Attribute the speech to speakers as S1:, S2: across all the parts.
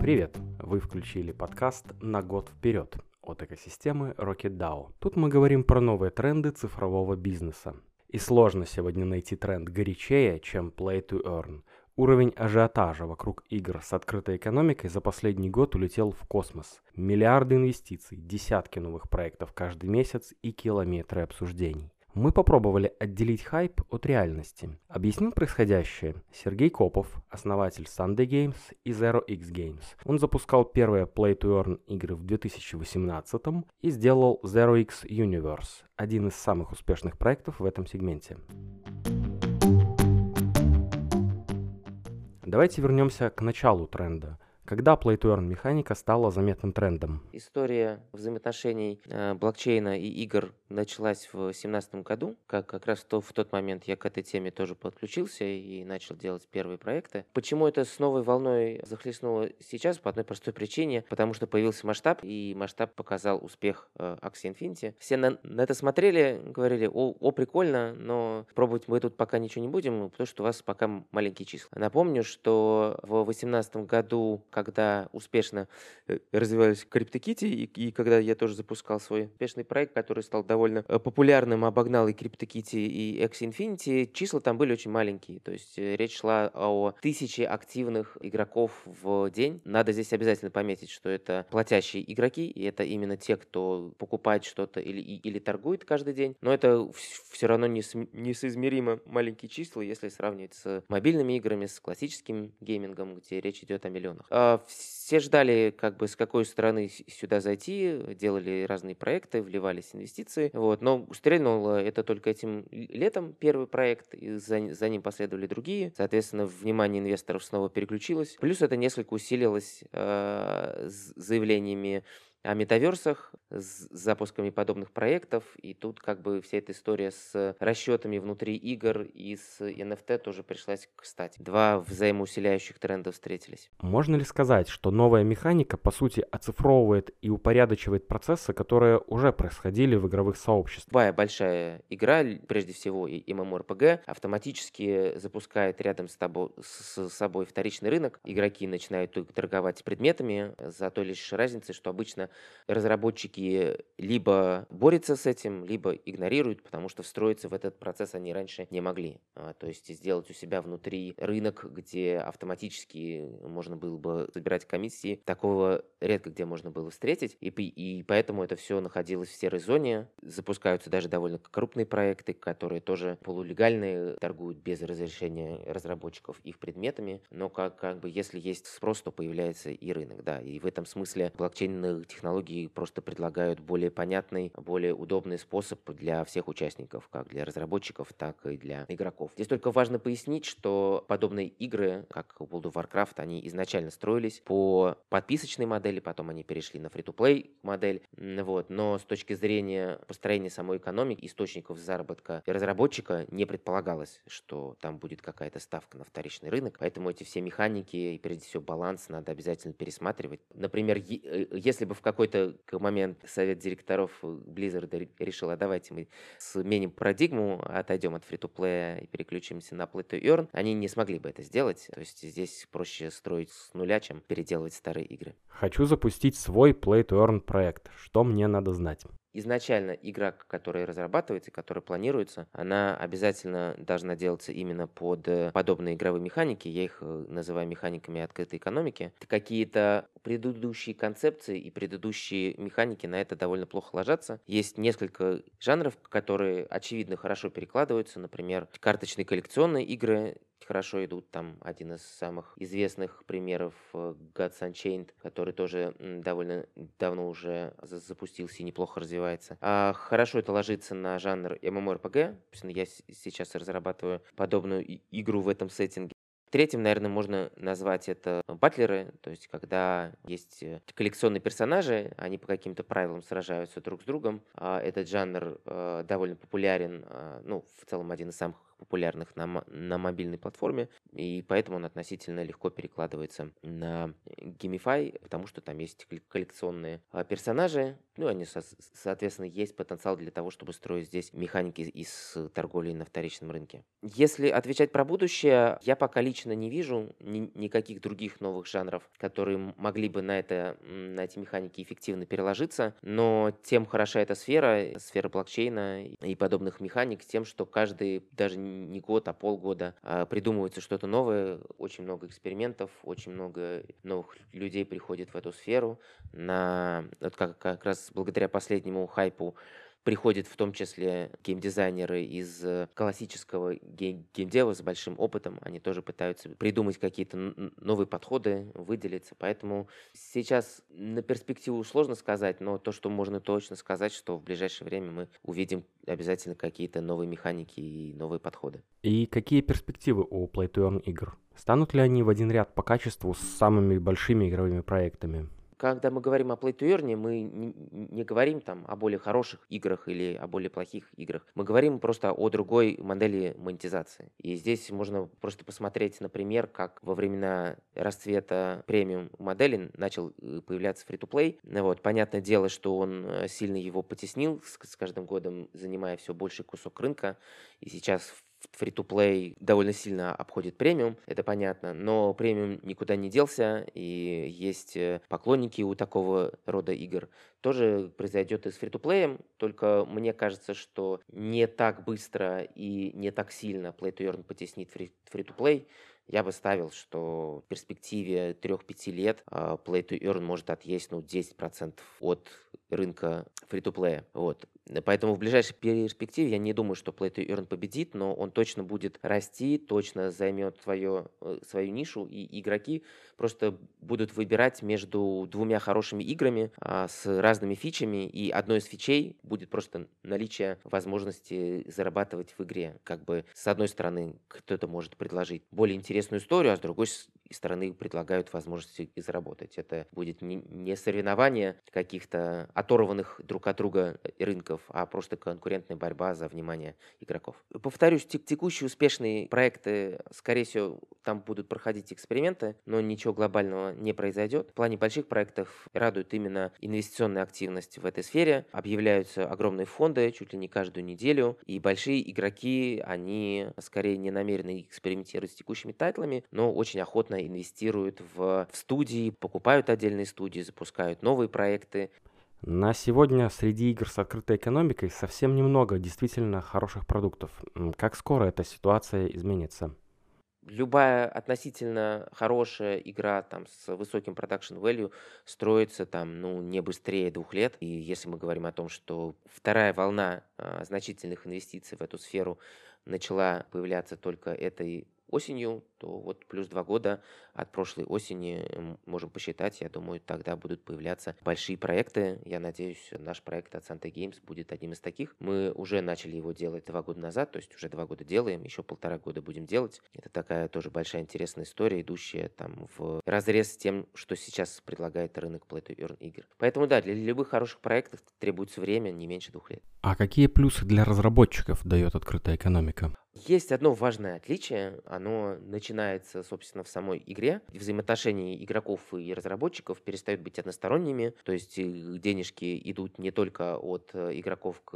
S1: Привет! Вы включили подкаст «На год вперед» от экосистемы Rocket DAO. Тут мы говорим про новые тренды цифрового бизнеса. И сложно сегодня найти тренд горячее, чем Play to Earn. Уровень ажиотажа вокруг игр с открытой экономикой за последний год улетел в космос. Миллиарды инвестиций, десятки новых проектов каждый месяц и километры обсуждений. Мы попробовали отделить хайп от реальности. Объяснил происходящее Сергей Копов, основатель Sunday Games и Zero X Games. Он запускал первые Play to Earn игры в 2018 и сделал Zero X Universe, один из самых успешных проектов в этом сегменте. Давайте вернемся к началу тренда – когда Play to Earn механика стала заметным трендом?
S2: История взаимоотношений э, блокчейна и игр началась в 2017 году. Как, как раз то, в тот момент я к этой теме тоже подключился и начал делать первые проекты. Почему это с новой волной захлестнуло сейчас? По одной простой причине. Потому что появился масштаб, и масштаб показал успех э, Axie Infinity. Все на, на это смотрели, говорили, о, о, прикольно, но пробовать мы тут пока ничего не будем, потому что у вас пока маленькие числа. Напомню, что в 2018 году, когда успешно э, развивались CryptoKitty, и, и когда я тоже запускал свой успешный проект, который стал довольно э, популярным, обогнал и CryptoKitty, и X Infinity, числа там были очень маленькие. То есть э, речь шла о тысяче активных игроков в день. Надо здесь обязательно пометить, что это платящие игроки, и это именно те, кто покупает что-то или, или торгует каждый день. Но это все равно несоизмеримо маленькие числа, если сравнивать с мобильными играми, с классическим геймингом, где речь идет о миллионах. А все ждали, как бы, с какой стороны сюда зайти, делали разные проекты, вливались инвестиции. Вот. Но стрельнуло это только этим летом первый проект, и за, за ним последовали другие. Соответственно, внимание инвесторов снова переключилось. Плюс это несколько усилилось э, заявлениями о метаверсах, с запусками подобных проектов, и тут как бы вся эта история с расчетами внутри игр и с NFT тоже пришлась кстати. Два взаимоусиляющих тренда встретились.
S1: Можно ли сказать, что новая механика по сути оцифровывает и упорядочивает процессы, которые уже происходили в игровых сообществах?
S2: Любая большая игра, прежде всего и MMORPG, автоматически запускает рядом с, тобой, с собой вторичный рынок. Игроки начинают торговать предметами за той лишь разницей, что обычно разработчики либо борются с этим, либо игнорируют, потому что встроиться в этот процесс они раньше не могли. А, то есть сделать у себя внутри рынок, где автоматически можно было бы собирать комиссии, такого редко где можно было встретить, и, и поэтому это все находилось в серой зоне. Запускаются даже довольно крупные проекты, которые тоже полулегальные, торгуют без разрешения разработчиков их предметами, но как, как бы если есть спрос, то появляется и рынок, да, и в этом смысле блокчейнные технологии просто предлагают более понятный, более удобный способ для всех участников, как для разработчиков, так и для игроков. Здесь только важно пояснить, что подобные игры, как World of Warcraft, они изначально строились по подписочной модели, потом они перешли на free-to-play модель, вот, но с точки зрения построения самой экономики, источников заработка разработчика не предполагалось, что там будет какая-то ставка на вторичный рынок, поэтому эти все механики и прежде всего баланс надо обязательно пересматривать. Например, э, если бы в какой-то момент совет директоров Blizzard решил, а давайте мы сменим парадигму, отойдем от free-to-play и переключимся на play to earn, они не смогли бы это сделать. То есть здесь проще строить с нуля, чем переделывать старые игры.
S1: Хочу запустить свой play to earn проект. Что мне надо знать?
S2: изначально игра, которая разрабатывается, которая планируется, она обязательно должна делаться именно под э, подобные игровые механики. Я их э, называю механиками открытой экономики. Какие-то предыдущие концепции и предыдущие механики на это довольно плохо ложатся. Есть несколько жанров, которые очевидно хорошо перекладываются. Например, карточные коллекционные игры хорошо идут. Там один из самых известных примеров э, Gods Unchained, который тоже довольно давно уже запустился и неплохо развивается. А хорошо это ложится на жанр MMORPG. Я сейчас разрабатываю подобную игру в этом сеттинге. Третьим, наверное, можно назвать это батлеры, то есть когда есть э, коллекционные персонажи, они по каким-то правилам сражаются друг с другом. А этот жанр э, довольно популярен, э, ну, в целом один из самых популярных на, на мобильной платформе, и поэтому он относительно легко перекладывается на Gamify, потому что там есть коллекционные а, персонажи, ну, они, соответственно, есть потенциал для того, чтобы строить здесь механики из торговли на вторичном рынке. Если отвечать про будущее, я пока лично не вижу ни- никаких других новых жанров, которые могли бы на, это, на эти механики эффективно переложиться, но тем хороша эта сфера, сфера блокчейна и подобных механик, тем, что каждый, даже не год, а полгода а, придумывается что-то новое, очень много экспериментов, очень много новых людей приходит в эту сферу, на, вот как, как раз благодаря последнему хайпу приходят в том числе геймдизайнеры из э, классического гейм геймдева с большим опытом. Они тоже пытаются придумать какие-то новые подходы, выделиться. Поэтому сейчас на перспективу сложно сказать, но то, что можно точно сказать, что в ближайшее время мы увидим обязательно какие-то новые механики и новые подходы.
S1: И какие перспективы у Play to Earn игр? Станут ли они в один ряд по качеству с самыми большими игровыми проектами?
S2: Когда мы говорим о Play to Earn, мы не, говорим там о более хороших играх или о более плохих играх. Мы говорим просто о другой модели монетизации. И здесь можно просто посмотреть, например, как во времена расцвета премиум модели начал э, появляться free-to-play. Вот, понятное дело, что он э, сильно его потеснил с каждым годом, занимая все больший кусок рынка. И сейчас фри-то-плей довольно сильно обходит премиум, это понятно, но премиум никуда не делся, и есть э, поклонники у такого рода игр. Тоже произойдет и с фри-то-плеем, только мне кажется, что не так быстро и не так сильно Play to Earn потеснит фри-то-плей, я бы ставил, что в перспективе 3-5 лет а, Play to Earn может отъесть ну, 10% от рынка фри-то-плея. Вот. Поэтому в ближайшей перспективе я не думаю, что Play to Earn победит, но он точно будет расти, точно займет свое, э, свою нишу, и игроки просто будут выбирать между двумя хорошими играми а, с разными фичами, и одной из фичей будет просто наличие возможности зарабатывать в игре. Как бы с одной стороны кто-то может предложить более интересную историю, а с другой стороны предлагают возможности и заработать. Это будет не соревнование каких-то оторванных друг от друга рынков, а просто конкурентная борьба за внимание игроков. Повторюсь, текущие успешные проекты, скорее всего, там будут проходить эксперименты, но ничего глобального не произойдет. В плане больших проектов радует именно инвестиционная активность в этой сфере. Объявляются огромные фонды чуть ли не каждую неделю, и большие игроки, они скорее не намерены экспериментировать с текущими тайтлами, но очень охотно инвестируют в, в студии, покупают отдельные студии, запускают новые проекты.
S1: На сегодня среди игр с открытой экономикой совсем немного действительно хороших продуктов. Как скоро эта ситуация изменится?
S2: любая относительно хорошая игра там с высоким production value строится там, ну, не быстрее двух лет. И если мы говорим о том, что вторая волна а, значительных инвестиций в эту сферу начала появляться только этой осенью, то вот плюс два года от прошлой осени можем посчитать. Я думаю, тогда будут появляться большие проекты. Я надеюсь, наш проект от Santa Games будет одним из таких. Мы уже начали его делать два года назад, то есть уже два года делаем, еще полтора года будем делать. Это такая тоже большая интересная история, идущая там в разрез с тем, что сейчас предлагает рынок Play to Earn игр. Поэтому да, для любых хороших проектов требуется время не меньше двух лет.
S1: А какие плюсы для разработчиков дает открытая экономика?
S2: Есть одно важное отличие, оно начинается, собственно, в самой игре. Взаимоотношения игроков и разработчиков перестают быть односторонними, то есть э, денежки идут не только от э, игроков к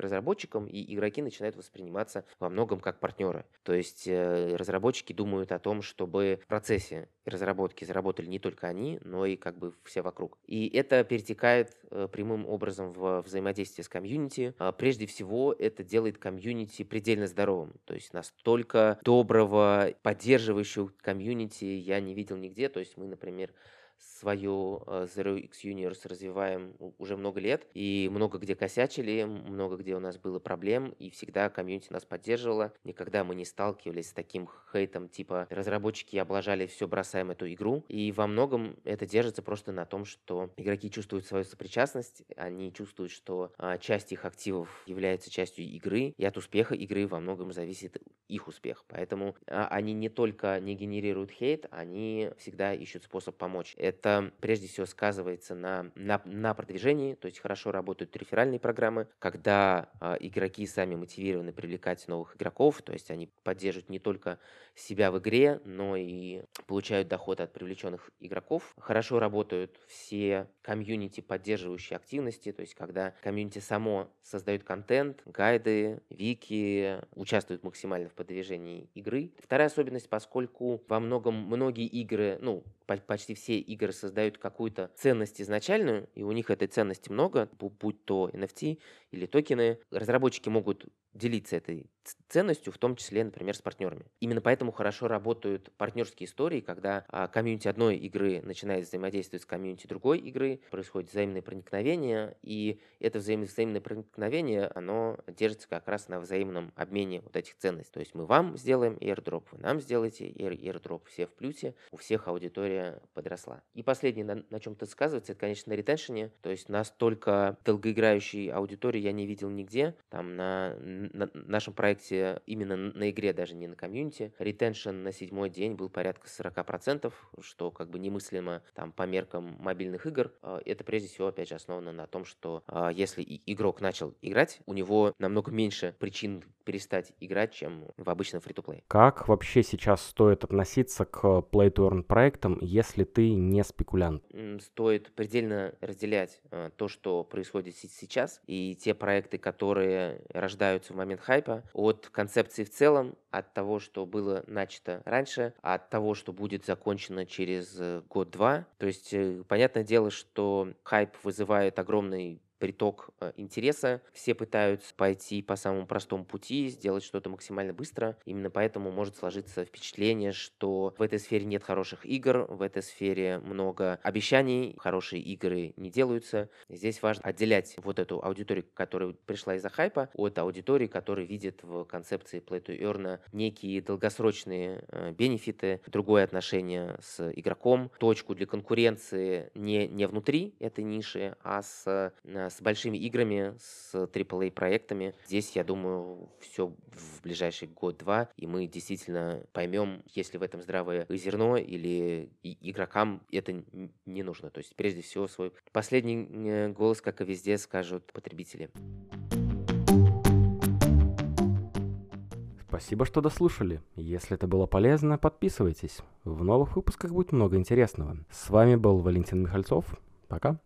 S2: разработчикам, и игроки начинают восприниматься во многом как партнеры. То есть э, разработчики думают о том, чтобы в процессе разработки заработали не только они, но и как бы все вокруг. И это перетекает э, прямым образом в взаимодействие с комьюнити. А прежде всего, это делает комьюнити предельно здоровым. То есть настолько доброго, поддерживающего комьюнити я не видел нигде. То есть мы, например, свою э, Zero X Universe развиваем уже много лет, и много где косячили, много где у нас было проблем, и всегда комьюнити нас поддерживала. Никогда мы не сталкивались с таким хейтом, типа разработчики облажали все, бросаем эту игру. И во многом это держится просто на том, что игроки чувствуют свою сопричастность, они чувствуют, что а, часть их активов является частью игры, и от успеха игры во многом зависит их успех. Поэтому а, они не только не генерируют хейт, они всегда ищут способ помочь Это прежде всего сказывается на, на, на продвижении, то есть хорошо работают реферальные программы, когда э, игроки сами мотивированы привлекать новых игроков, то есть они поддерживают не только себя в игре, но и получают доход от привлеченных игроков. Хорошо работают все комьюнити поддерживающие активности, то есть когда комьюнити само создает контент, гайды, вики, участвует максимально в продвижении игры. Вторая особенность, поскольку во многом многие игры, ну, почти все игры создают какую-то ценность изначальную, и у них этой ценности много, будь то NFT или токены, разработчики могут делиться этой ценностью, в том числе, например, с партнерами. Именно поэтому хорошо работают партнерские истории, когда а, комьюнити одной игры начинает взаимодействовать с комьюнити другой игры, происходит взаимное проникновение, и это взаим взаимное проникновение, оно держится как раз на взаимном обмене вот этих ценностей. То есть мы вам сделаем airdrop, вы нам сделаете airdrop, все в плюсе, у всех аудитория подросла. И последнее, на, на чем это сказывается, это, конечно, на retention е, то есть настолько долгоиграющей аудитории я не видел нигде, там на, на нашем проекте именно на игре, даже не на комьюнити, retention на седьмой день был порядка 40%, что как бы немыслимо там по меркам мобильных игр. А, это прежде всего, опять же, основано на том, что а, если игрок начал играть, у него намного меньше причин перестать играть, чем в обычном фри-то-плей.
S1: Как вообще сейчас стоит относиться к play-to-earn проектам, если ты не спекулянт?
S2: Стоит предельно разделять э, то, что происходит сейчас, и те проекты, которые рождаются в момент хайпа, от концепции в целом, от того, что было начато раньше, от того, что будет закончено через э, год-два. То есть, э, понятное дело, что хайп вызывает огромный приток э, интереса. Все пытаются пойти по самому простому пути, сделать что-то максимально быстро. Именно поэтому может сложиться впечатление, что в этой сфере нет хороших игр, в этой сфере много обещаний, хорошие игры не делаются. Здесь важно отделять вот эту аудиторию, которая пришла из-за хайпа, от аудитории, которая видит в концепции Play to Earn некие долгосрочные э, бенефиты, другое отношение с игроком, точку для конкуренции не, не внутри этой ниши, а с э, с большими играми, с AAA проектами. Здесь, я думаю, все в ближайший год-два, и мы действительно поймем, есть ли в этом здравое зерно, или игрокам это не нужно. То есть, прежде всего, свой последний э, голос, как и везде, скажут потребители.
S1: Спасибо, что дослушали. Если это было полезно, подписывайтесь. В новых выпусках будет много интересного. С вами был Валентин Михальцов. Пока.